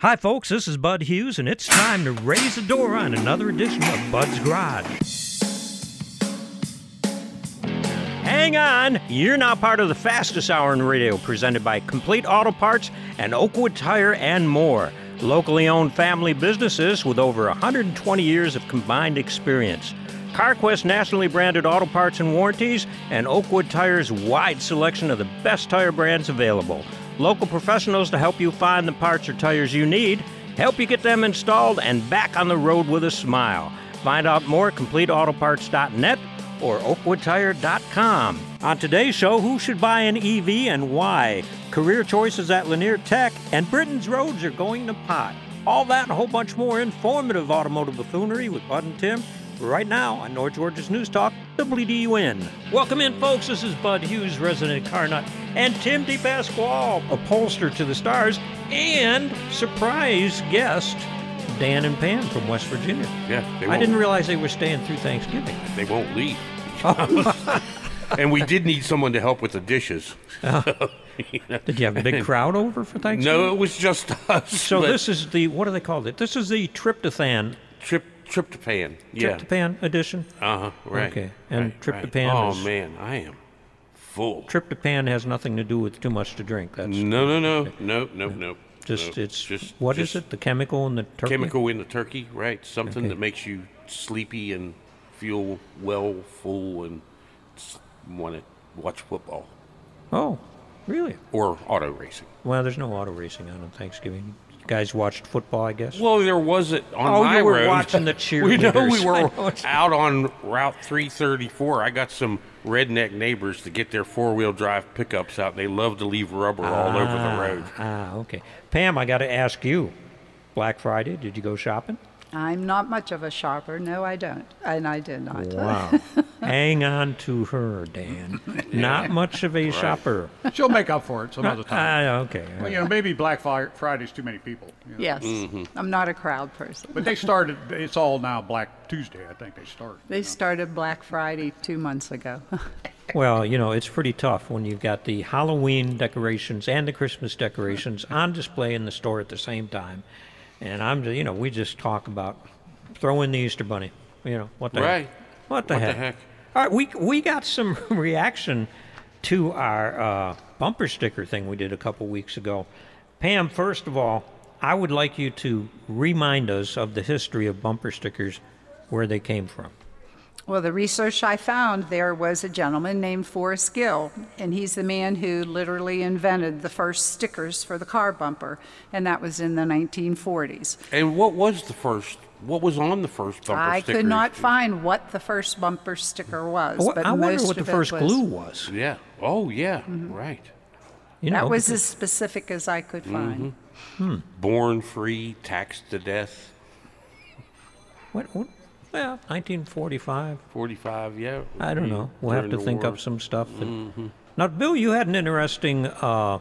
Hi, folks, this is Bud Hughes, and it's time to raise the door on another edition of Bud's Garage. Hang on! You're now part of the fastest hour in radio, presented by Complete Auto Parts and Oakwood Tire and more. Locally owned family businesses with over 120 years of combined experience. CarQuest nationally branded auto parts and warranties, and Oakwood Tire's wide selection of the best tire brands available. Local professionals to help you find the parts or tires you need, help you get them installed and back on the road with a smile. Find out more at CompleteAutoparts.net or OakwoodTire.com. On today's show, who should buy an EV and why? Career choices at Lanier Tech, and Britain's roads are going to pot. All that and a whole bunch more informative automotive buffoonery with Bud and Tim right now on North Georgia's News Talk, WDUN. Welcome in, folks. This is Bud Hughes, resident car nut, and Tim DePasquale, upholster to the stars, and surprise guest, Dan and Pam from West Virginia. Yeah, they I won't, didn't realize they were staying through Thanksgiving. they won't leave. Oh. and we did need someone to help with the dishes. Uh-huh. Did you have a big crowd over for Thanksgiving? No, it was just us. So but this is the what do they call it? This is the tryptophan trip tryptophan. Yeah. tryptophan edition. Uh huh. Right. Okay, and right, tryptophan Right. Oh is- man, I am full. Tryptophan has nothing to do with too much to drink. That's no, no, no, no, no, no. just no. it's just what is just it? The chemical in the turkey. Chemical in the turkey, right? Something Okay. that makes you sleepy and feel well, full, and want to watch football Oh, really? or auto racing. Well, there's no auto racing on Thanksgiving. Guys watched football, I guess. Well, there was it on Oh, my you were road. watching the cheerleaders. we know we were out on Route 334. I got some redneck neighbors to get their four-wheel drive pickups out. They love to leave rubber all over the road. Ah, okay. Pam, I got to ask you. Black Friday, did you go shopping? I'm not much of a shopper. No, I don't. And I did not. Wow. Hang on to her, Dan. Not much of a shopper. She'll make up for it some other time. Ah, okay. Well, you know, maybe Black Friday's too many people. you know. Yes. Mm-hmm. I'm not a crowd person. But they started, it's all now Black Tuesday, I think they started. They started Black Friday two months ago. Well, you know, it's pretty tough when you've got the Halloween decorations and the Christmas decorations on display in the store at the same time. And I'm, you know, we just talk about throwing the Easter Bunny. You know, what the Right. heck? What the What the heck? heck? All right, we, we got some reaction to our uh, bumper sticker thing we did a couple weeks ago. Pam, first of all, I would like you to remind us of the history of bumper stickers, where they came from. Well, the research I found there was a gentleman named Forrest Gill, and he's the man who literally invented the first stickers for the car bumper, and that was in the 1940s. And what was the first? What was on the first bumper I sticker? I could not find what the first bumper sticker was, Well, but I wonder what the first was- glue was. Yeah. Oh, yeah. Mm-hmm. Right. You know, That was because- as specific as I could mm-hmm. find. Hmm. Born free, taxed to death. What, what, well, 1945. 45. Yeah. I don't know. We'll have to think war. of some stuff. that- Now, Bill, you had an interesting, uh,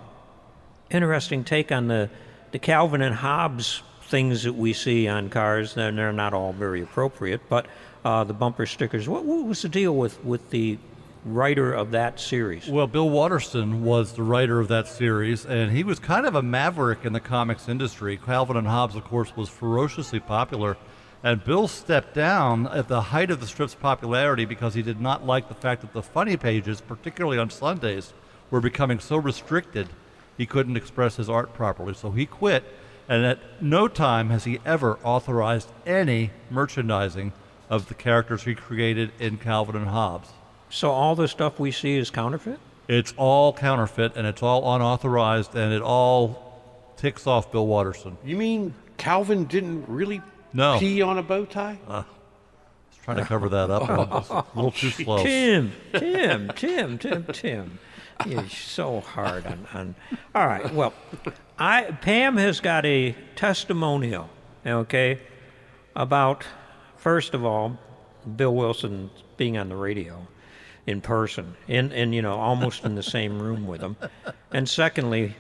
interesting take on the the Calvin and Hobbes things that we see on cars. They're, they're not all very appropriate, but uh, the bumper stickers. What, what was the deal with with the writer of that series? Well, Bill Watterson was the writer of that series, and he was kind of a maverick in the comics industry. Calvin and Hobbes, of course, was ferociously popular, and Bill stepped down at the height of the strip's popularity because he did not like the fact that the funny pages, particularly on Sundays, were becoming so restricted he couldn't express his art properly. So he quit, and at no time has he ever authorized any merchandising of the characters he created in Calvin and Hobbes. So all the stuff we see is counterfeit. It's all counterfeit and it's all unauthorized and it all ticks off Bill Watterson. You mean Calvin didn't really No. pee on a bow tie? Uh, I was trying to cover that up. and a little too slow. Tim, Tim, Tim, Tim, Tim. You're so hard on, on. All right. Well, I Pam has got a testimonial. Okay, about first of all, Bill Wilson being on the radio in person, in and you know almost in the same room with him, and secondly,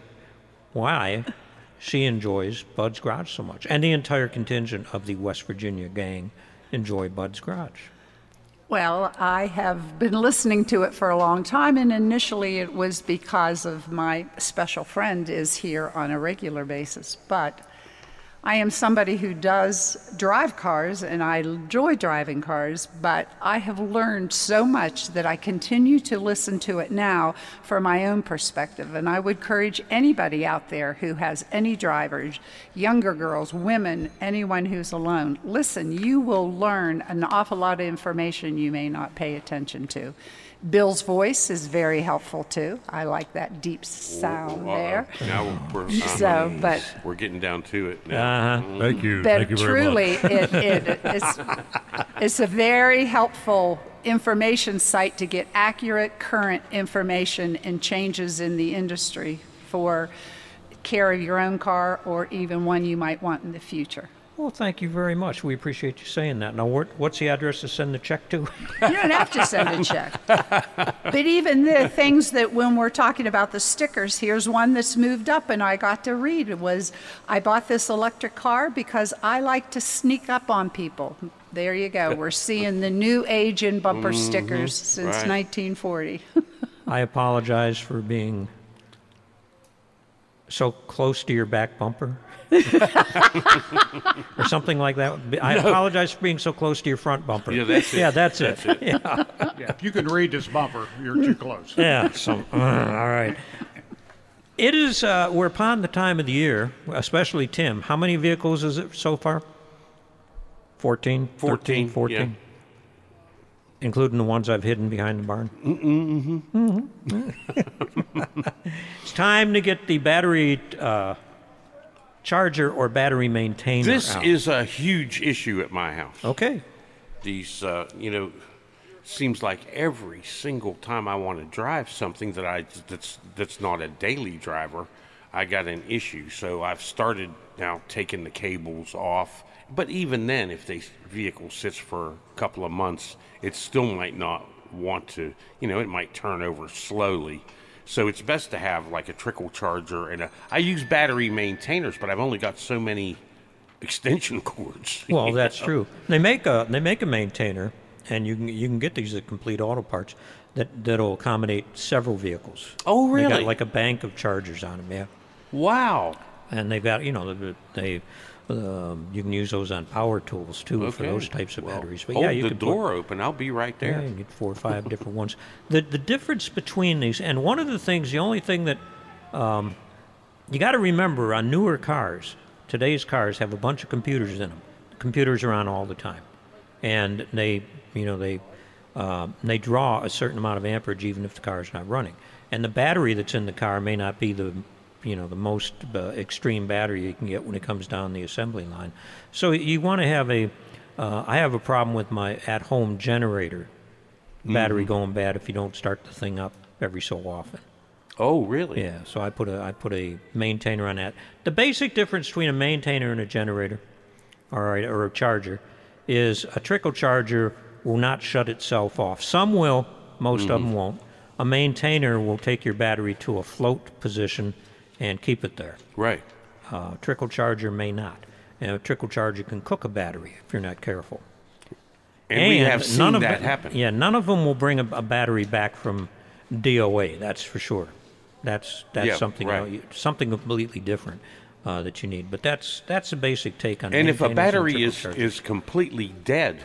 why she enjoys Bud's Garage so much, and the entire contingent of the West Virginia gang enjoy Bud's Garage. Well, I have been listening to it for a long time, and initially it was because of my special friend is here on a regular basis. But I am somebody who does drive cars and I enjoy driving cars, but I have learned so much that I continue to listen to it now for my own perspective. And I would encourage anybody out there who has any drivers, younger girls, women, anyone who's alone, listen, you will learn an awful lot of information you may not pay attention to. Bill's voice is very helpful too. I like that deep sound Uh-oh. there. Now we're, we're, So, but we're getting down to it now. Uh-huh. Thank you. but Thank you very truly, much. it, it, it's, it's a very helpful information site to get accurate, current information and changes in the industry for care of your own car or even one you might want in the future. Well, thank you very much. We appreciate you saying that. Now, what's the address to send the check to? You don't have to send a check. But even the things that when we're talking about the stickers, here's one that's moved up and I got to read. It was I bought this electric car because I like to sneak up on people. There you go. We're seeing the new age in bumper mm-hmm. stickers since right. 1940. I apologize for being so close to your back bumper. Or something like that. I apologize for being so close to your front bumper. Yeah, that's it. Yeah, that's it. Yeah, if you can read this bumper, you're too close. Yeah. So, uh, all right. It is. Uh, we're upon the time of the year, especially Tim. How many vehicles is it so far? 14, 13, 14, 14? yeah. Including the ones I've hidden behind the barn. Mm-hmm. it's time to get the battery uh, charger or battery maintainer This out. is a huge issue at my house. okay. These, uh, you know, seems like every single time I want to drive something that I that's that's not a daily driver, I got an issue. So I've started now taking the cables off. But even then, if the vehicle sits for a couple of months, it still might not want to. You know, it might turn over slowly. So it's best to have like a trickle charger and a. I use battery maintainers, but I've only got so many extension cords. Well, that's know? true. They make a they make a maintainer, and you can you can get these at Complete Auto Parts that that'll accommodate several vehicles. Oh, They really? got like a bank of chargers on them, yeah. Wow. And they've got you know they, they um, you can use those on power tools too for those types of Well, batteries. But hold yeah, you the can put- door open. I'll be right Yeah, there. you can get four or five different ones. The the difference between these, and one of the things, the only thing that um, you got to remember on newer cars, today's cars have a bunch of computers in them. Computers are on all the time, and they, you know, they uh, they draw a certain amount of amperage even if the car is not running. And the battery that's in the car may not be the you know the most uh, extreme battery you can get when it comes down the assembly line. So you want to have a. Uh, I have a problem with my at-home generator battery going bad if you don't start the thing up every so often. Oh, really? Yeah, so I put a I put a maintainer on that. The basic difference between a maintainer and a generator, or a, or a charger, is a trickle charger will not shut itself off. Some will, most of them won't. A maintainer will take your battery to a float position and keep it there. Right. Uh, trickle charger may not. And a trickle charger can cook a battery if you're not careful. And, we have seen none of that them- happen. Yeah, none of them will bring a, a battery back from DOA. That's for sure. That's that's Yeah, something right. else- something completely different uh, that you need. But that's that's a basic take on. And if a battery is, chargers. is completely dead,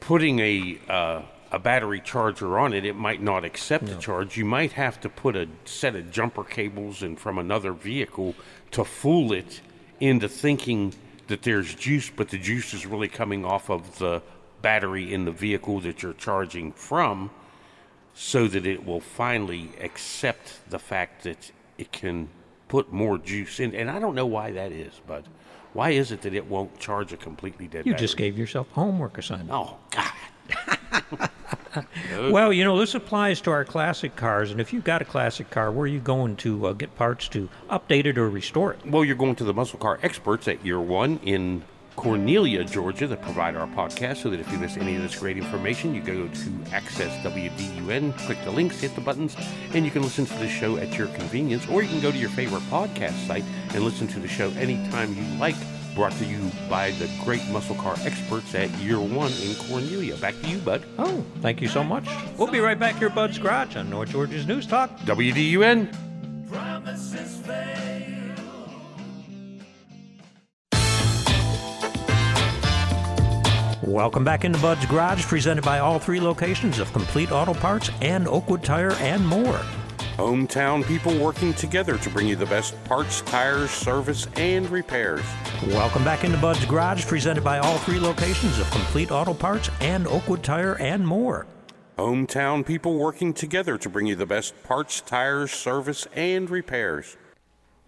putting a uh, a battery charger on it, it might not accept the charge. You might have to put a set of jumper cables in from another vehicle to fool it into thinking that there's juice, but the juice is really coming off of the battery in the vehicle that you're charging from, so that it will finally accept the fact that it can put more juice in. And I don't know why that is, but why is it that it won't charge a completely dead you battery? just gave yourself homework assignment. Oh God! Well, you know this applies to our classic cars, and if you've got a classic car, where are you going to uh, get parts to update it or restore it? Well, you're going to the muscle car experts at Year One in Cornelia, Georgia, that provide our podcast. So that if you miss any of this great information, you go to Access WDUN, click the links, hit the buttons, and you can listen to the show at your convenience. Or you can go to your favorite podcast site and listen to the show anytime you like brought to you by the great muscle car experts at Year One in Cornelia. Back to you, Bud. Oh, thank you so much. We'll be right back here, Bud's Garage, on North Georgia's News Talk. WDUN. Promises fail. Welcome back into Bud's Garage, presented by all three locations of Complete Auto Parts and Oakwood Tire and more. Hometown people working together to bring you the best parts, tires, service, and repairs. Welcome back into Bud's Garage, presented by all three locations of Complete Auto Parts and Oakwood Tire and more. Hometown people working together to bring you the best parts, tires, service, and repairs.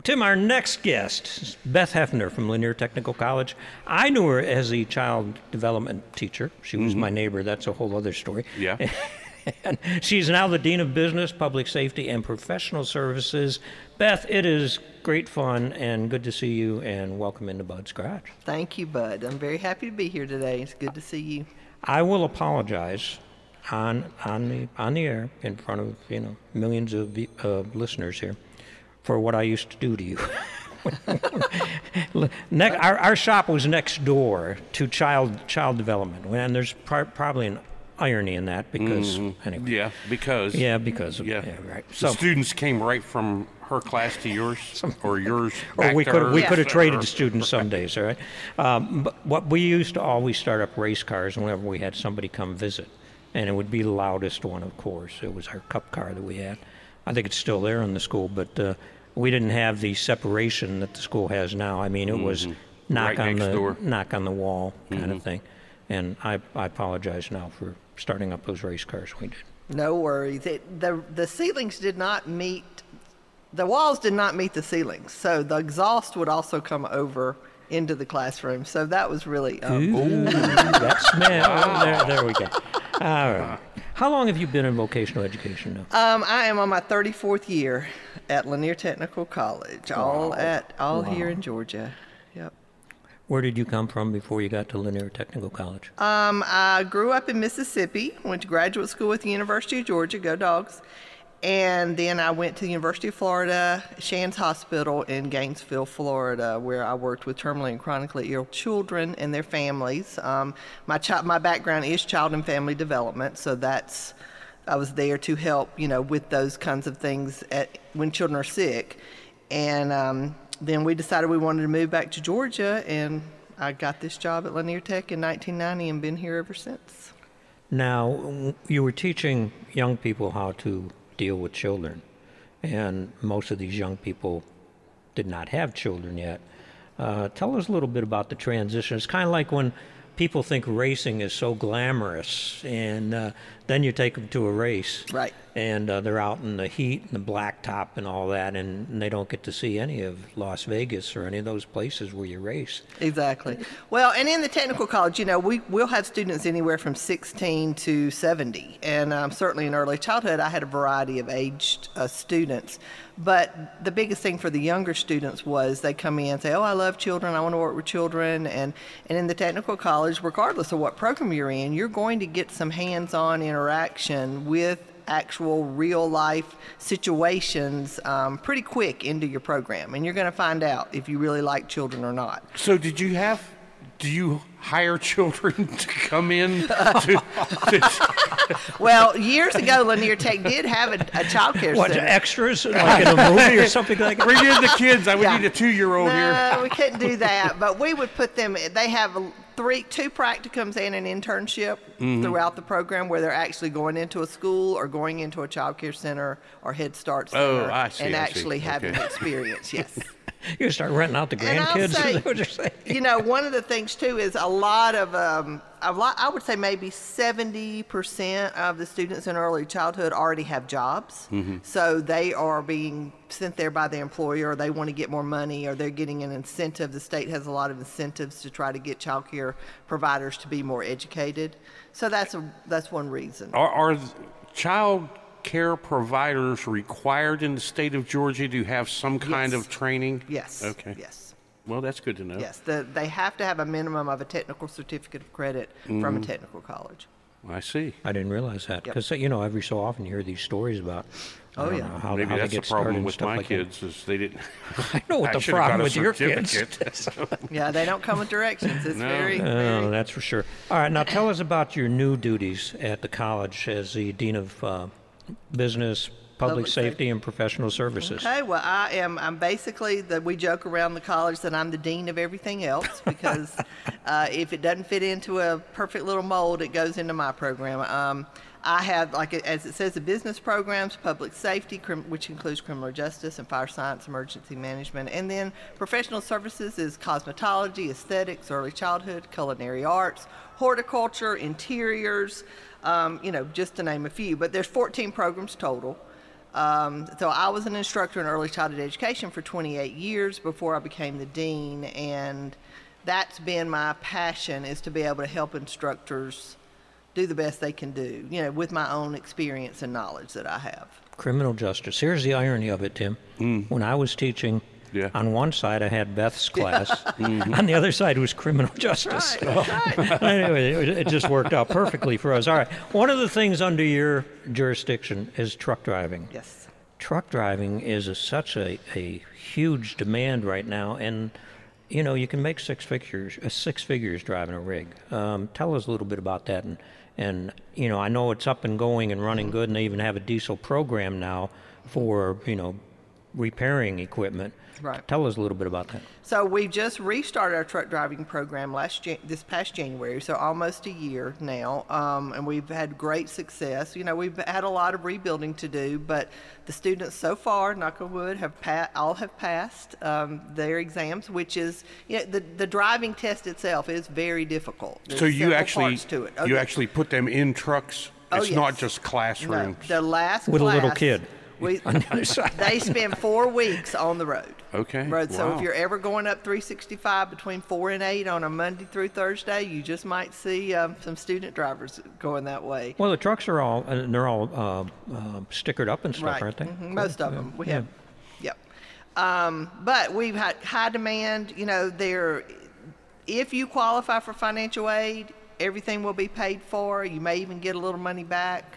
Tim, our next guest, is Beth Hefner from Lanier Technical College. I knew her as a child development teacher. She was mm-hmm. my neighbor. That's a whole other story. Yeah. and she's now the Dean of Business, Public Safety, and Professional Services. Beth, it is great fun and good to see you, and welcome into Bud's Garage. Thank you, Bud. I'm very happy to be here today. It's good to see you. I will apologize on on the on the air in front of you know millions of uh, listeners here for what I used to do to you. our, our shop was next door to child child development, and there's pro- probably an irony in that because anyway. Yeah, because Yeah, because of, yeah, yeah, right. The So, students came right from her class to yours, or yours. or we could we could have traded students some days, all right. Um, but what we used to always start up race cars whenever we had somebody come visit, and it would be the loudest one, of course. It was our cup car that we had. I think it's still there in the school, but uh, we didn't have the separation that the school has now. I mean, it was knock Right on the door. knock on the wall kind of thing. And I, I apologize now for starting up those race cars we did. No worries. It, the the ceilings did not meet. The walls did not meet the ceilings, so the exhaust would also come over into the classroom. So that was really um, Ooh, that smell. There, there we go. All right. How long have you been in vocational education now? Um, I am on my 34th year at Lanier Technical College, all at all here in Georgia. Where did you come from before you got to Lanier Technical College? Um, I grew up in Mississippi, went to graduate school at the University of Georgia, go dogs. And then I went to the University of Florida, Shands Hospital in Gainesville, Florida, where I worked with terminally and chronically ill children and their families. Um, my, chi- my background is child and family development, so that's I was there to help, you know, with those kinds of things at, when children are sick. And um, then we decided we wanted to move back to Georgia, and I got this job at Lanier Tech in 1990 and been here ever since. Now, you were teaching young people how to deal with children, and most of these young people did not have children yet. Uh, tell us a little bit about the transition. It's kind of like when people think racing is so glamorous, and uh, then you take them to a race, Right. And uh, they're out in the heat and the blacktop and all that, and, and they don't get to see any of Las Vegas or any of those places where you race. Exactly. Well, and in the technical college, you know, we we'll have students anywhere from 16 to 70, and um, certainly in early childhood, I had a variety of aged uh, students. But the biggest thing for the younger students was they come in and say, "Oh, I love children. I want to work with children." And and in the technical college, regardless of what program you're in, you're going to get some hands-on interaction with actual real life situations um, pretty quick into your program, and you're going to find out if you really like children or not. So, did you have? Do you hire children to come in? To, to, Well, years ago, Lanier Tech did have a, a child care What, center. extras, like in a movie or something like that? bring in the kids. I would Yeah. need a two-year-old here. No, we couldn't do that, but we would put them. They have three, two practicums and an internship Mm-hmm. throughout the program, where they're actually going into a school or going into a child care center or Head Start Oh, center, I see, and I see. actually having Okay. experience. Yes. You start renting out the And I'll grandkids. say- is that what you're you know, one of the things too is a lot of, um, a lot, I would say maybe 70% of the students in early childhood already have jobs. Mm-hmm. So they are being sent there by the employer, or they want to get more money, or they're getting an incentive. The state has a lot of incentives to try to get child care providers to be more educated. So that's a, that's one reason. Are, are child care providers required in the state of Georgia to have some kind Yes. of training? Yes. Okay. Yes. Well, that's good to know. Yes. The, they have to have a minimum of a technical certificate of credit from a technical college. I see. I didn't realize that Yep. because you know every so often you hear these stories about. I Oh, don't yeah. know, how, Maybe how that's they the get started problem and with stuff my like that. kids is they didn't. I know what I the should've got problem a with your kids. certificate. Yeah, they don't come with directions. It's No. very, Oh, very that's for sure. All right, now tell us about your new duties at the college as the dean of uh, business, public, safety. and professional services. Okay, well, I am. I'm basically that we joke around the college that I'm the dean of everything else because uh, if it doesn't fit into a perfect little mold, it goes into my program. Um, I have, like as it says, the business programs, public safety, crim- which includes criminal justice and fire science, emergency management, and then professional services is cosmetology, aesthetics, early childhood, culinary arts, horticulture, interiors. Um, you know, just to name a few. But there's 14 programs total. Um, so I was an instructor in early childhood education for 28 years before I became the dean, and that's been my passion is to be able to help instructors do the best they can do, you know, with my own experience and knowledge that I have. Criminal justice. Here's the irony of it, Tim. When I was teaching, Yeah. on one side I had Beth's class, on the other side was criminal justice. anyway, it, it just worked out perfectly for us. All right. One of the things under your jurisdiction is truck driving. Yes. Truck driving is a, such a, a huge demand right now, and you know you can make six figures, uh, six figures driving a rig. Um, tell us a little bit about that, and and you know I know it's up and going and running good, and they even have a diesel program now for you know repairing equipment. Right. Tell us a little bit about that. So we just restarted our truck driving program last Jan- this past January, so almost a year now, um, and we've had great success. You know, we've had a lot of rebuilding to do, but the students so far, knock on wood, have pa- all have passed um, their exams, which is you know the the driving test itself is very difficult. So you actually parts to it. Oh, you actually put them in trucks. Oh, it's not yes. just No, classrooms. the last With a little kid We, on the other side. they spend four weeks on the road. Okay, Road. So wow. if you're ever going up 365 between four and eight on a Monday through Thursday, you just might see um, some student drivers going that way. Well, the trucks are all uh, they're all uh, uh, stickered up and stuff, right. aren't they? Mhm, Cool. Most of Yeah. them. We Yeah. have. Yep. Um, but we've had high demand. You know, there. If you qualify for financial aid, everything will be paid for. You may even get a little money back.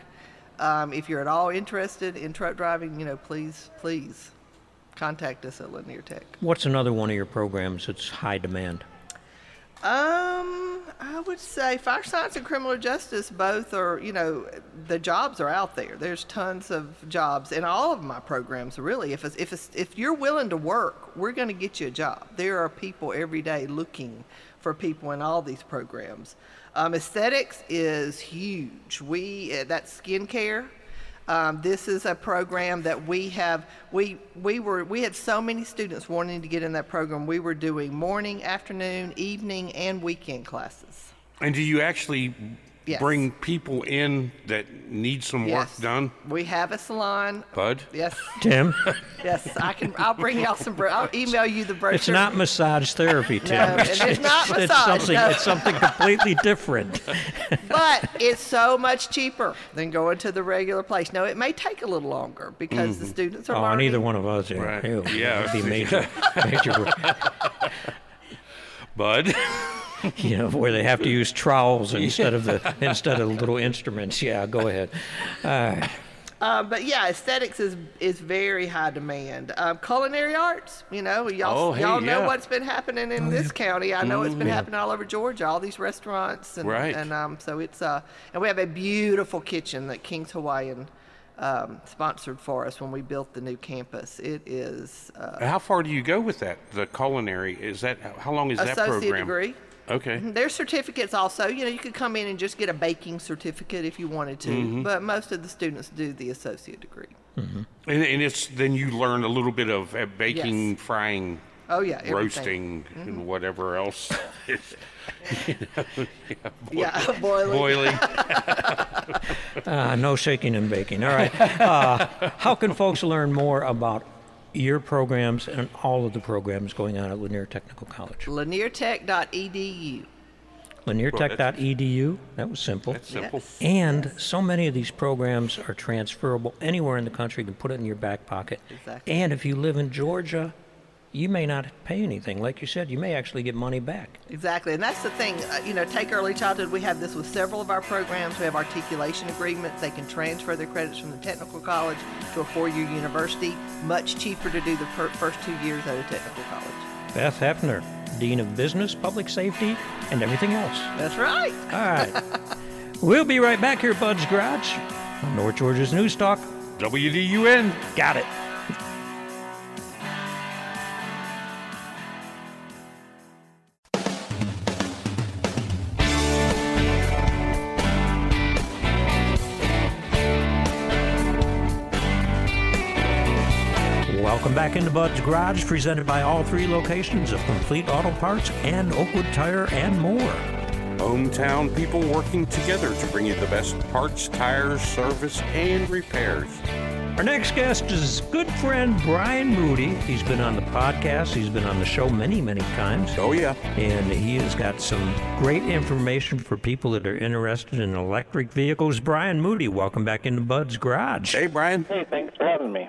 Um, if you're at all interested in truck driving, you know, please, please contact us at Lanier Tech. What's another one of your programs that's high demand? Um, I would say fire science and criminal justice both are, you know, the jobs are out there. There's tons of jobs in all of my programs. Really, if it's, if it's, if you're willing to work, we're going to get you a job. There are people every day looking for people in all these programs. Um, aesthetics is huge. We uh, that's skincare. Um, this is a program that we have. We we were we had so many students wanting to get in that program. We were doing morning, afternoon, evening, and weekend classes. and do you actually Yes. bring people in that need some work Yes. done, We have a salon. Bud? Yes, Tim, yes. I can. I'll bring y'all some. Bro- I'll email you the brochure. it's not massage therapy, Tim. No, and it's not it's massage, something. no. It's something completely different. but it's so much cheaper than going to the regular place. No, it may take a little longer because the mm-hmm. students are Oh, and learning. either one of us. Yeah, Right. Ew, Yeah. that'd be major, major. Bud? You know, where they have to use trowels instead of the instead of little instruments. Yeah, go ahead. All right. Uh, but yeah, aesthetics is is very high demand. Um, culinary arts, you know, y'all Oh, hey, y'all know yeah. what's been happening in this county. I know it's been happening all over Georgia. All these restaurants and Right. and um, so it's uh and we have a beautiful kitchen that King's Hawaiian um, sponsored for us when we built the new campus. It is uh, How far do you go with that? The culinary is that how long is that program? associate program? degree. Okay. There's certificates also. You know, you could come in and just get a baking certificate if you wanted to, Mm-hmm. but most of the students do the associate degree. And, and it's then you learn a little bit of uh, baking, Yes. frying, Oh yeah, everything. Mm-hmm. roasting, and whatever else. Yeah, boiling. Boiling. Uh, no shaking and baking. All right. Uh, how can folks learn more about your programs and all of the programs going on at Lanier Technical College? LanierTech.edu. LanierTech.edu. That was simple. That's simple. Yes. And so many of these programs are transferable anywhere in the country. You can put it in your back pocket. Exactly. And if you live in Georgia, you may not pay anything. Like you said, you may actually get money back. Exactly, and that's the thing. Uh, you know, take early childhood. We have this with several of our programs. We have articulation agreements. They can transfer their credits from the technical college to a four-year university. Much cheaper to do the fir- first two years at a technical college. Beth Hefner, Dean of Business, Public Safety, and everything else. That's right. All right. we'll be right back here, at Bud's Garage, on North Georgia's News Talk, WDUN. Got it. Back into Bud's Garage, presented by all three locations of Complete Auto Parts and Oakwood Tire and more. Hometown people working together to bring you the best parts, tires, service, and repairs. Our next guest is good friend Brian Moody. He's been on the podcast, he's been on the show many, many times. Oh, yeah. And he has got some great information for people that are interested in electric vehicles. Brian Moody, welcome back into Bud's Garage. Hey, Brian. Hey, thanks for having me.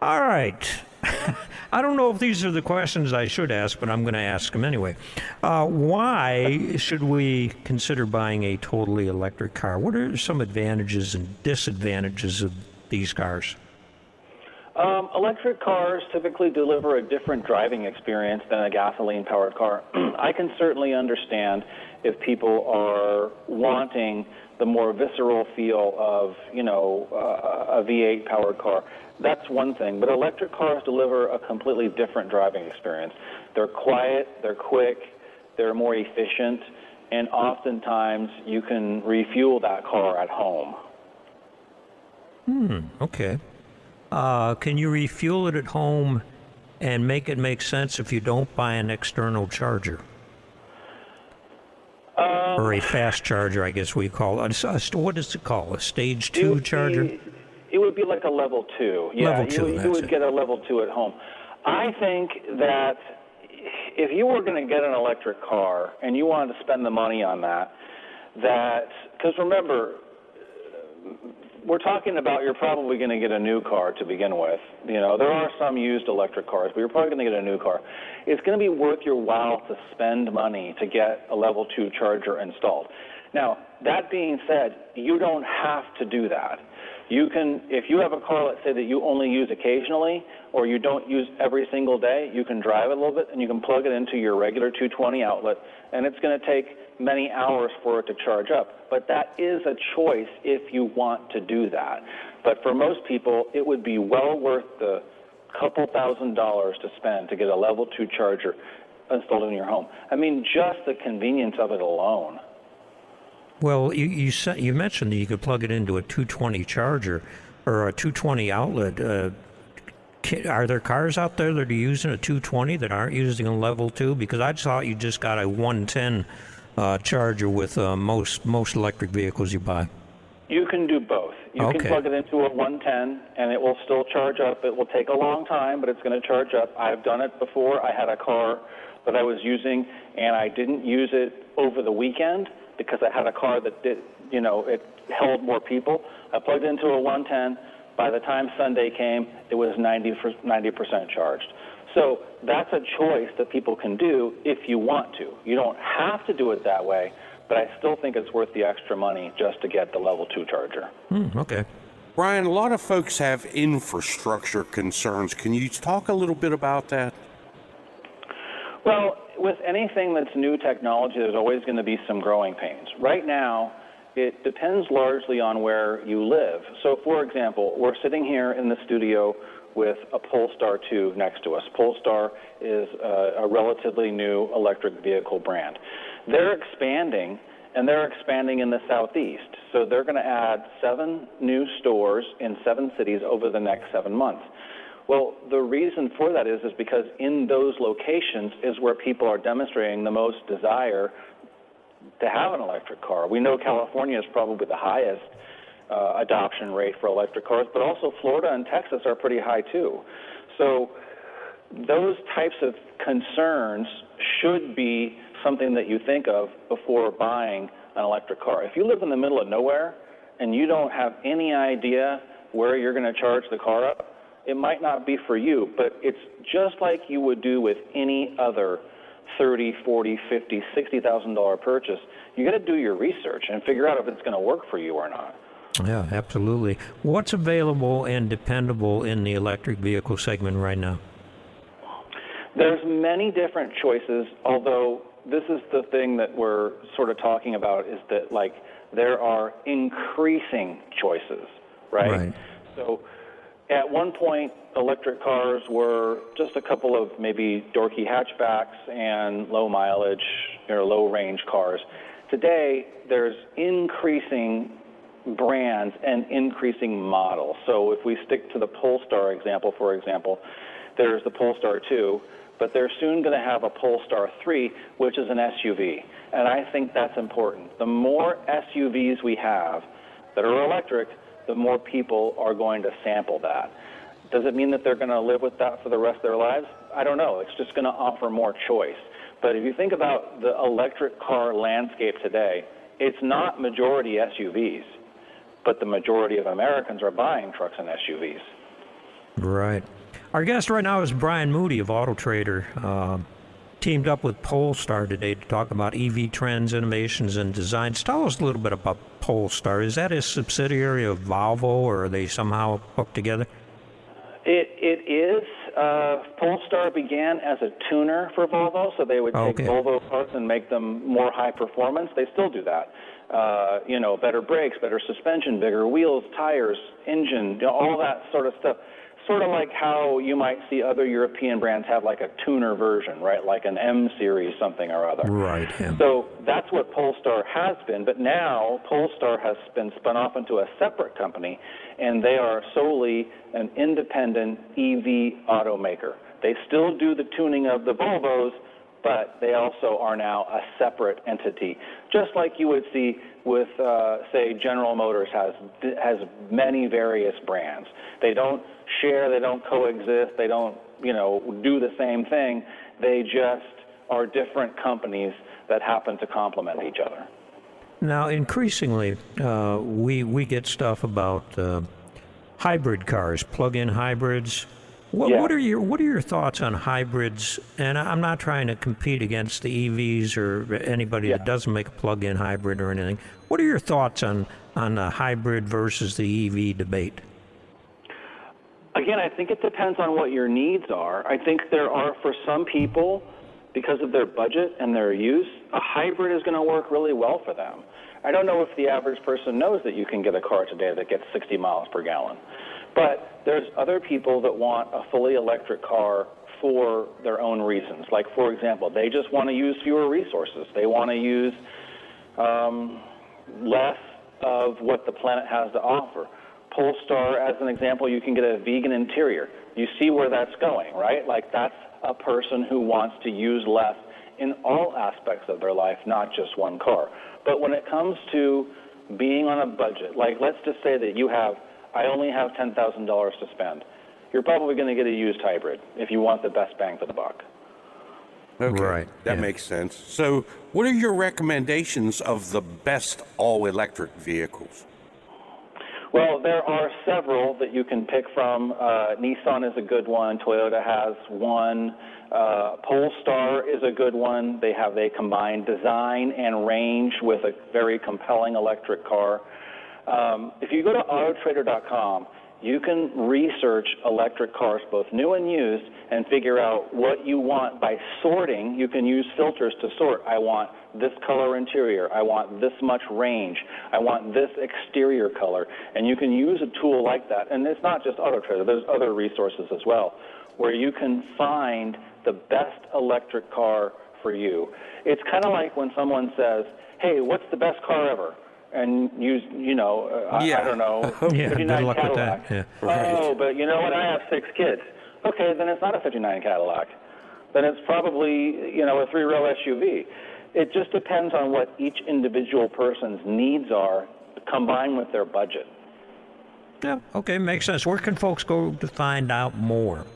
All right. I don't know if these are the questions I should ask, but I'm going to ask them anyway. Uh, why should we consider buying a totally electric car? What are some advantages and disadvantages of these cars? Um, electric cars typically deliver a different driving experience than a gasoline powered car. I can certainly understand if people are wanting the more visceral feel of, you know, uh, a V8 powered car. That's one thing. But electric cars deliver a completely different driving experience. They're quiet, they're quick, they're more efficient, and oftentimes you can refuel that car at home. Hmm, okay. Uh, can you refuel it at home and make it make sense if you don't buy an external charger? or a fast charger, I guess we call it. What is it called? A stage two charger? It would be like a level two. Yeah, Level two, you, you would it. get a level two at home. I think that if you were going to get an electric car and you wanted to spend the money on that, that because remember, we're talking about you're probably going to get a new car to begin with. You know, there are some used electric cars, but you're probably going to get a new car. It's going to be worth your while to spend money to get a level two charger installed. Now, that being said, you don't have to do that. You can, if you have a car, let's say that you only use occasionally or you don't use every single day, you can drive it a little bit and you can plug it into your regular 220 outlet, and it's going to take many hours for it to charge up. But that is a choice if you want to do that. But for most people, it would be well worth the couple thousand dollars to spend to get a level two charger installed in your home. I mean, just the convenience of it alone. Well, you you, said, you mentioned that you could plug it into a 220 charger or a 220 outlet. Uh, are there cars out there that are using a 220 that aren't using a level two? Because I thought you just got a 110 uh, charger with uh, most most electric vehicles you buy. You can do both. You Okay. can plug it into a 110 and it will still charge up. It will take a long time, but it's going to charge up. I've done it before. I had a car that I was using and I didn't use it over the weekend because I had a car that did, you know, it held more people. I plugged into a 110. By the time Sunday came, it was 90 for 90% charged. So that's a choice that people can do if you want to. You don't have to do it that way, but I still think it's worth the extra money just to get the level 2 charger. Hmm, okay. Brian, a lot of folks have infrastructure concerns. Can you talk a little bit about that? Well, with anything that's new technology, there's always going to be some growing pains. Right now, it depends largely on where you live. So, for example, we're sitting here in the studio with a Polestar 2 next to us. Polestar is a, a relatively new electric vehicle brand. They're expanding, and they're expanding in the southeast. So, they're going to add seven new stores in seven cities over the next seven months. Well, the reason for that is is because in those locations is where people are demonstrating the most desire to have an electric car. We know California is probably the highest uh, adoption rate for electric cars, but also Florida and Texas are pretty high too. So those types of concerns should be something that you think of before buying an electric car. If you live in the middle of nowhere and you don't have any idea where you're going to charge the car up, it might not be for you, but it's just like you would do with any other 30, 40, 50, 60,000 dollar purchase. You got to do your research and figure out if it's going to work for you or not. Yeah, absolutely. What's available and dependable in the electric vehicle segment right now? There's many different choices, although this is the thing that we're sort of talking about is that like there are increasing choices, right? Right. So at one point, electric cars were just a couple of maybe dorky hatchbacks and low mileage or low range cars. Today, there's increasing brands and increasing models. So if we stick to the Polestar example, for example, there's the Polestar 2, but they're soon going to have a Polestar 3, which is an SUV. And I think that's important. The more SUVs we have that are electric, the more people are going to sample that. Does it mean that they're going to live with that for the rest of their lives? I don't know. It's just going to offer more choice. But if you think about the electric car landscape today, it's not majority SUVs, but the majority of Americans are buying trucks and SUVs. Right. Our guest right now is Brian Moody of Auto Trader. Uh, teamed up with Polestar today to talk about EV trends, innovations, and designs. Tell us a little bit about Polestar. Is that a subsidiary of Volvo, or are they somehow hooked together? It it is. Uh, Polestar began as a tuner for Volvo, so they would take Okay. Volvo parts and make them more high performance. They still do that. Uh, you know, better brakes, better suspension, bigger wheels, tires, engine, you know, all that sort of stuff. Sort of like how you might see other European brands have like a tuner version, right? Like an M series, something or other. Right. yeah. So that's what Polestar has been, but now Polestar has been spun off into a separate company, and they are solely an independent EV automaker. They still do the tuning of the Volvos, but they also are now a separate entity, just like you would see with, uh, say, General Motors has has many various brands. They don't share, they don't coexist, they don't, you know, do the same thing. They just are different companies that happen to complement each other. Now, increasingly, uh, we we get stuff about uh, hybrid cars, plug-in hybrids. What, Yeah. what are your What are your thoughts on hybrids? And I'm not trying to compete against the EVs or anybody that doesn't make a plug-in hybrid or anything. What are your thoughts on on the hybrid versus the EV debate? Again, I think it depends on what your needs are. I think there are, for some people, because of their budget and their use, a hybrid is going to work really well for them. I don't know if the average person knows that you can get a car today that gets 60 miles per gallon. But there's other people that want a fully electric car for their own reasons. Like, for example, they just want to use fewer resources. They want to use um, less of what the planet has to offer. Polestar, as an example, you can get a vegan interior. You see where that's going, right? Like that's a person who wants to use less in all aspects of their life, not just one car. But when it comes to being on a budget, like let's just say that you have, I only have $10,000 to spend. You're probably going to get a used hybrid if you want the best bang for the buck. Okay, Right, That yeah. makes sense. So, what are your recommendations of the best all electric vehicles? Well, there are several that you can pick from. Uh, Nissan is a good one. Toyota has one. Uh, Polestar is a good one. They have a combined design and range with a very compelling electric car. Um, if you go to autotrader.com, you can research electric cars, both new and used, and figure out what you want by sorting. You can use filters to sort. I want this color interior. I want this much range. I want this exterior color. And you can use a tool like that. And it's not just AutoTrader, there's other resources as well, where you can find the best electric car for you. It's kind of like when someone says, hey, what's the best car ever? And you, you know, uh, I- I, don't know, Yeah, good 59 luck with Cadillac. that, yeah. Oh, but you know what? I have six kids. Okay, then it's not a 59 Cadillac. Then it's probably, you know, a three-row SUV. It just depends on what each individual person's needs are, combined with their budget. Yeah. Okay, makes sense. Where can folks go to find out more?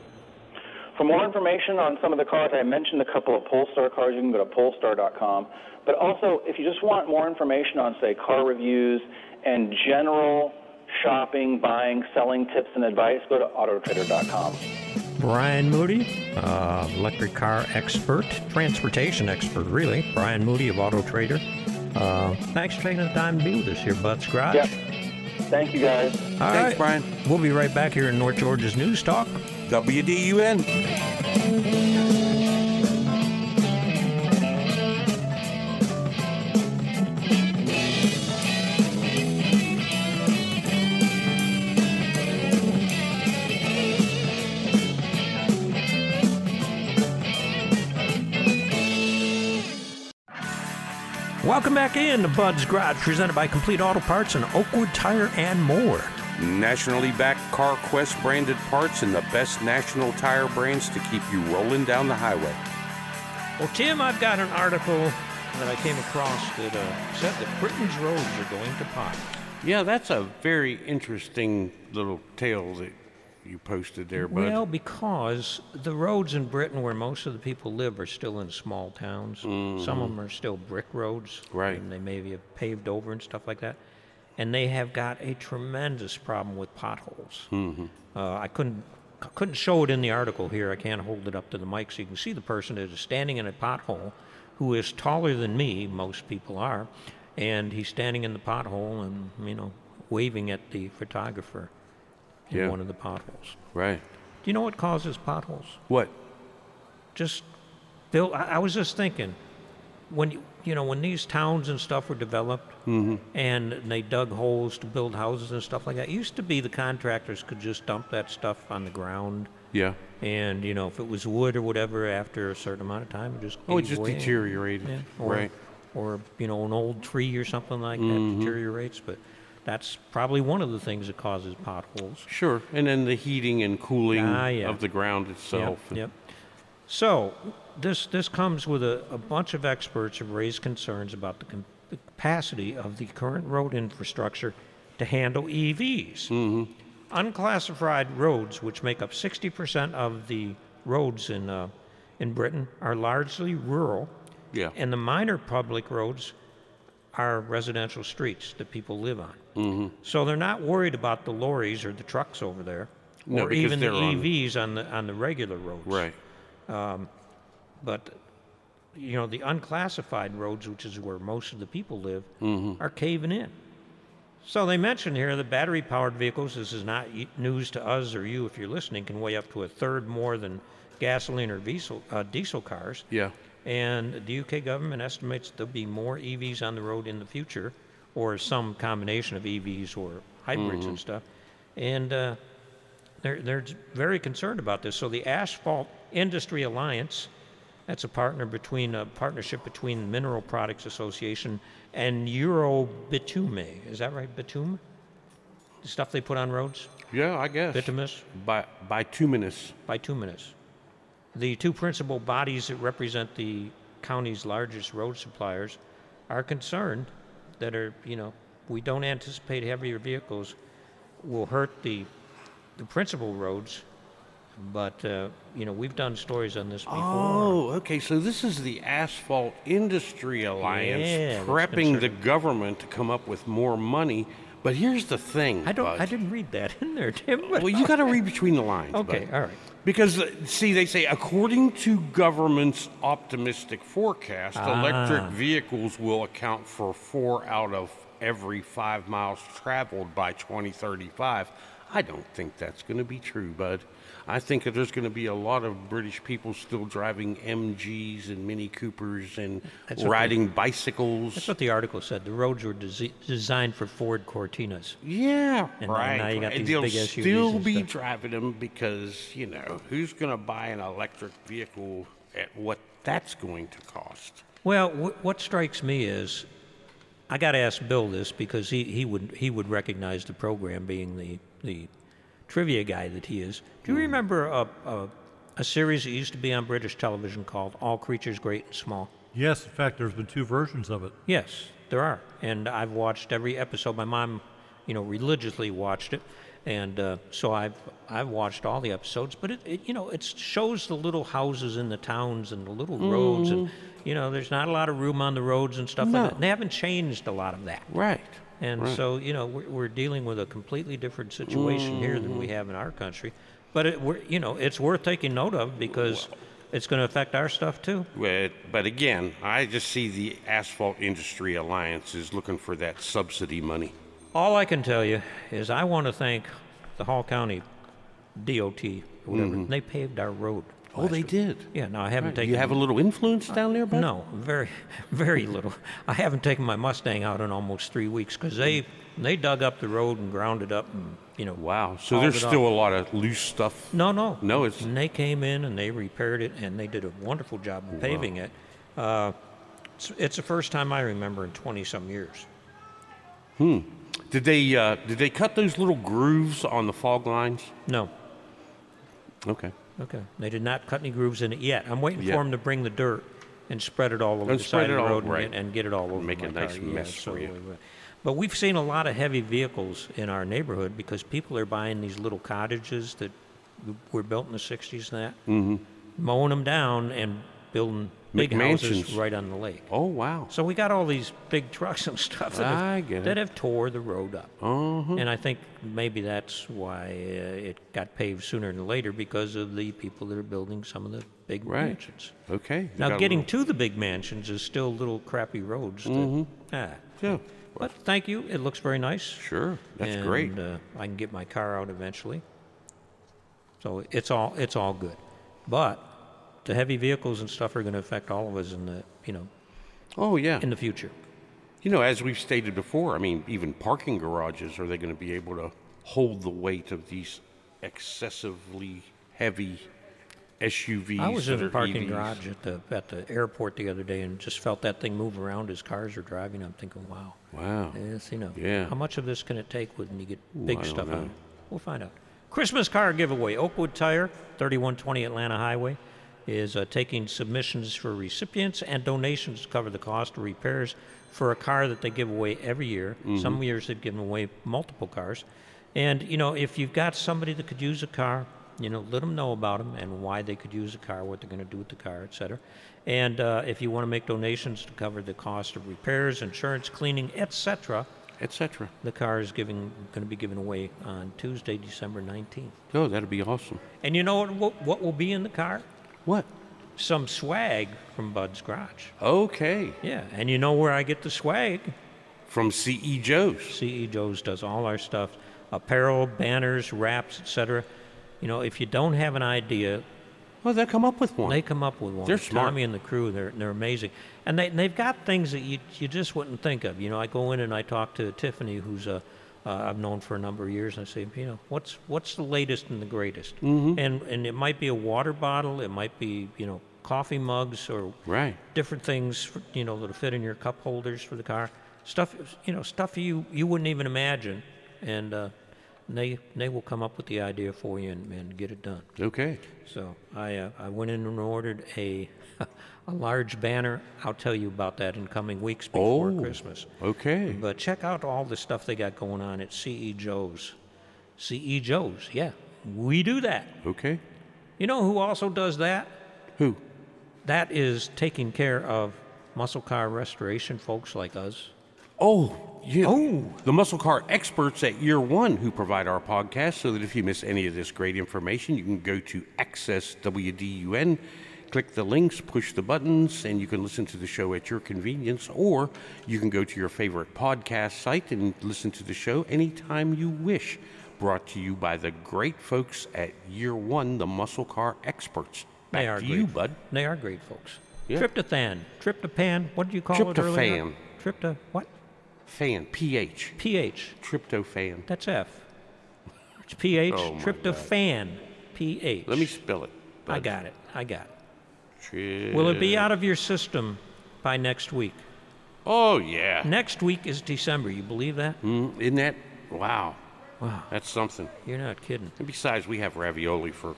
For more information on some of the cars, I mentioned a couple of Polestar cars. You can go to polestar.com. But also, if you just want more information on, say, car reviews and general shopping, buying, selling tips and advice, go to autotrader.com. Brian Moody, uh, electric car expert, transportation expert, really. Brian Moody of Auto Trader. Uh, thanks for taking the time to be with us here, Bud's Garage. Yep. Thank you, guys. All Thanks, right. Brian. We'll be right back here in North Georgia's News Talk. WDUN. Welcome back in to Bud's Garage, presented by Complete Auto Parts and Oakwood Tire and More. Nationally backed CarQuest branded parts and the best national tire brands to keep you rolling down the highway. Well, Tim, I've got an article that I came across that uh, said that Britain's roads are going to pot. Yeah, that's a very interesting little tale that you posted there, bud. Well, because the roads in Britain where most of the people live are still in small towns. Some of them are still brick roads. Right. And they maybe have paved over and stuff like that. And they have got a tremendous problem with potholes. Uh, I couldn't I couldn't show it in the article here. I can't hold it up to the mic so you can see the person that is standing in a pothole who is taller than me, most people are, and he's standing in the pothole and, you know, waving at the photographer in Yeah. one of the potholes. right. Do you know what causes potholes? What? Just Bill, I, I was just thinking, when you you know when these towns and stuff were developed, and they dug holes to build houses and stuff like that. It used to be the contractors could just dump that stuff on the ground, Yeah. and you know if it was wood or whatever, after a certain amount of time, it just Oh, it just deteriorated. Yeah, or, Right. Or you know an old tree or something like Mm-hmm. that deteriorates, but. That's probably one of the things that causes potholes. Sure. And then the heating and cooling Ah, yeah. of the ground itself. Yep. yep. So this this comes with a, a bunch of experts have raised concerns about the, com- the capacity of the current road infrastructure to handle EVs. Mm-hmm. Unclassified roads, which make up 60% of the roads in uh, in Britain, are largely rural, Yeah. and the minor public roads are residential streets that people live on. Mm-hmm. So they're not worried about the lorries or the trucks over there, No, or even the EVs on the on the regular roads. Right. But you know, the unclassified roads, which is where most of the people live, Mm-hmm. are caving in. So they mention here that battery-powered vehicles. This is not news to us or you if you're listening. Can weigh up to a third more than gasoline or diesel uh, diesel cars. Yeah. And the UK government estimates there'll be more EVs on the road in the future, or some combination of EVs or hybrids and stuff. And uh, they're, they're very concerned about this. So the Asphalt Industry Alliance, that's a partner between a partnership between Mineral Products Association and Eurobitume. Is that right? Bitume? The stuff they put on roads? Yeah, I guess. Bituminous? By bituminous. bituminous. The two principal bodies that represent the county's largest road suppliers are concerned that are, you know, we don't anticipate heavier vehicles will hurt the the principal roads, but uh, you know we've done stories on this before. Oh, okay. So this is the Asphalt Industry Alliance Yeah, prepping the government to come up with more money. But here's the thing. I don't. Bud. I didn't read that in there, Tim. Well, you got to read between the lines. okay, bud. all right. Because, uh, see, they say according to government's optimistic forecast, Ah. electric vehicles will account for four out of every five miles traveled by 2035. I don't think that's going to be true, bud. I think that there's going to be a lot of British people still driving MGs and Mini Coopers and That's riding bicycles. That's what the article said. The roads were desi- designed for Ford Cortinas. Yeah, And now- right. now you got these They'll big SUVs still be stuff. driving them because you know who's going to buy an electric vehicle at what that's going to cost. Well, wh- what strikes me is, I got to ask Bill this because he, he would he would recognize the program being the the trivia guy that he is. Do you remember a, a a series that used to be on British television called All Creatures Great and Small? Yes, in fact, there's been two versions of it. Yes, there are, and I've watched every episode. My mom, you know, religiously watched it, and uh, so I've I've watched all the episodes. But it, it, you know, it shows the little houses in the towns and the little roads, and you know, there's not a lot of room on the roads and stuff like that. And they haven't changed a lot of that. Right. And so, you know, we're, we're dealing with a completely different situation here than we mm. have in our country. But it, we're, you know, it's worth taking note of because it's going to affect our stuff too. But, but again, I just see the Asphalt Industry Alliance is looking for that subsidy money. All I can tell you is I want to thank the Hall County DOT, whatever. Mm-hmm. They paved our road. Oh, they week. did. Yeah, no, I haven't Right. taken. You have a little influence down there, bud? No, very, very little. I haven't taken my Mustang out in almost three weeks because they they dug up the road and ground it up and you know. Wow. So there's still a lot of loose stuff. No, no. No, it's- And they came in and they repaired it and they did a wonderful job of paving it. Uh, It's, it's the first time I remember in 20 some years. Hmm. Did they uh, did they cut those little grooves on the fog lines? No. Okay. Okay. They did not cut any grooves in it yet. I'm waiting Yeah. for them to bring the dirt and spread it all over And the spread side of it the all- road and, get, and get it all over Make my a nice car. mess yeah, for you. we- But we've seen a lot of heavy vehicles in our neighborhood because people are buying these little cottages that were built in the 60s and that, mm-hmm. mowing them down and building big houses McMansions. right on the lake. Oh wow. So we got all these big trucks and stuff that, I have, get it. that have tore the road up. Uh-huh. And I think maybe that's why uh, it got paved sooner than later because of the people that are building some of the big Right. mansions. Okay. You Now, got a getting to the big mansions is still little crappy roads. That, ah. Yeah. But thank you. It looks very nice. Sure. That's and, great. Uh, I can get my car out eventually. So it's all it's all good. But the heavy vehicles and stuff are going to affect all of us in the you know Oh yeah. in the future. You know, as we've stated before, I mean, even parking garages are they going to be able to hold the weight of these excessively heavy SUVs? I was in a parking EVs? garage at the at the airport the other day and just felt that thing move around as cars are driving. I'm thinking, wow. Wow. Yes, you know. Yeah. How much of this can it take when you get big don't stuff know. on it? We'll find out. Christmas car giveaway. Oakwood Tire, 3120 Atlanta Highway, is uh, taking submissions for recipients and donations to cover the cost of repairs for a car that they give away every year. Mm-hmm. Some years they've given away multiple cars. And, you know, if you've got somebody that could use a car, you know, let them know about them and why they could use a car, what they're going to do with the car, et cetera. And uh, if you want to make donations to cover the cost of repairs, insurance, cleaning, et cetera, Etc. the car is giving, going to be given away on Tuesday, December 19th. Oh, that'd be awesome. And you know what, what, what will be in the car? What? Some swag from Bud's Garage. Okay. Yeah, and you know where I get the swag? From CE Joe's. CE Joe's does all our stuff apparel, banners, wraps, etc. You know, if you don't have an idea, Well, they come up with one. they come up with one. They're smart. Tommy and the crew, they're, they're amazing. And they, they've got things that you, you just wouldn't think of. You know, I go in and I talk to Tiffany, who's a, uh, I've known for a number of years, and I say, you know, what's, what's the latest and the greatest? Mm-hmm. And, and it might be a water bottle, it might be, you know, coffee mugs or Right. different things, for, you know, that'll fit in your cup holders for the car. Stuff, you know, stuff you, you wouldn't even imagine. And uh, they, they will come up with the idea for you and, and get it done. Okay. So I, uh, I went in and ordered a, a large banner. I'll tell you about that in coming weeks before Oh. Christmas. Okay. But check out all the stuff they got going on at CE Joe's. CE Joe's, yeah, we do that. Okay. You know who also does that? Who? That is taking care of muscle car restoration folks like us. Oh, yeah. Oh. The muscle car experts at Year One who provide our podcast so that if you miss any of this great information, you can go to Access WDUN, click the links, push the buttons, and you can listen to the show at your convenience. Or you can go to your favorite podcast site and listen to the show anytime you wish. Brought to you by the great folks at Year One, the muscle car experts. Back they are to great. you, bud. They are great folks. Yeah. Tryptophan, tryptophan. What did you call it earlier? Tryptophan. Trypto what? Fan, PH. pH. Tryptophan. That's F. It's pH. Oh, tryptophan. pH. Let me spell it. I got it. I got it. Tri- Will it be out of your system by next week? Oh yeah. Next week is December. You believe that? Mm, isn't that wow? Wow. That's something. You're not kidding. And besides, we have ravioli for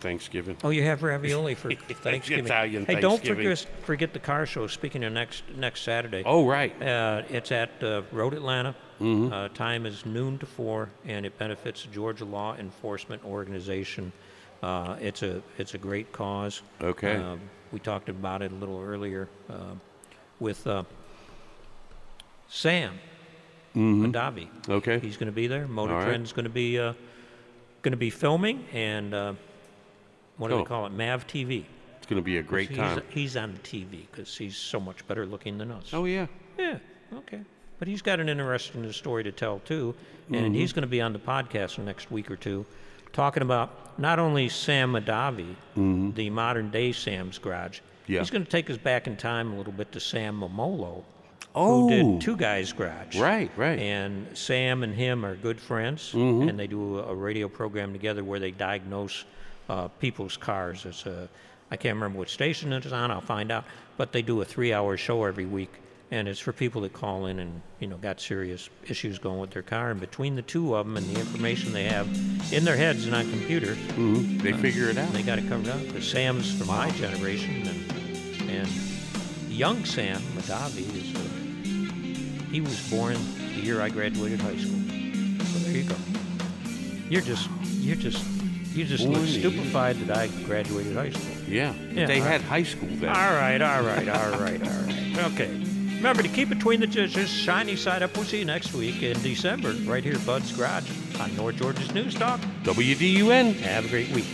Thanksgiving. Oh, you have ravioli for Thanksgiving. Italian hey, don't forget, forget the car show. Speaking of next next Saturday. Oh right. Uh, it's at uh, Road Atlanta. Mm-hmm. Uh, time is noon to four, and it benefits Georgia Law Enforcement Organization. Uh, it's a it's a great cause. Okay. Um, we talked about it a little earlier uh, with uh, Sam. Mm-hmm. Okay. He's going to be there. Motor All right. Trend's going to be uh, going to be filming, and uh, what do Oh. they call it? Mav TV. It's going to be a great he's, time. He's on TV because he's so much better looking than us. Oh yeah. Yeah, okay. But he's got an interesting story to tell, too. And Mm-hmm. he's going to be on the podcast in the next week or two talking about not only Sam Madavi, the modern day Sam's Garage, Mm-hmm. Yeah. he's going to take us back in time a little bit to Sam Memmolo, Oh. who did Two Guys Garage. Right, right. And Sam and him are good friends, and they do a, a radio program together where they diagnose uh, people's cars. It's a I can't remember what station it's on. I'll find out. But they do a three-hour show every week, and it's for people that call in and you know got serious issues going with their car. And between the two of them and the information they have in their heads and on computers, Mhm. They figure it out. they got it covered up. Because Sam's from my generation, and and young Sam Madavi is uh, he was born the year I graduated high school. So there you go. You're just you're just you just Born look stupefied that I graduated high school. Yeah. Yeah, they all had right. high school then. All right, all right, all right, all right. Okay. Remember to keep between the dishes, shiny side up. We'll see you next week in December, right here, Bud's Garage on North Georgia's News Talk. WDUN. Have a great week.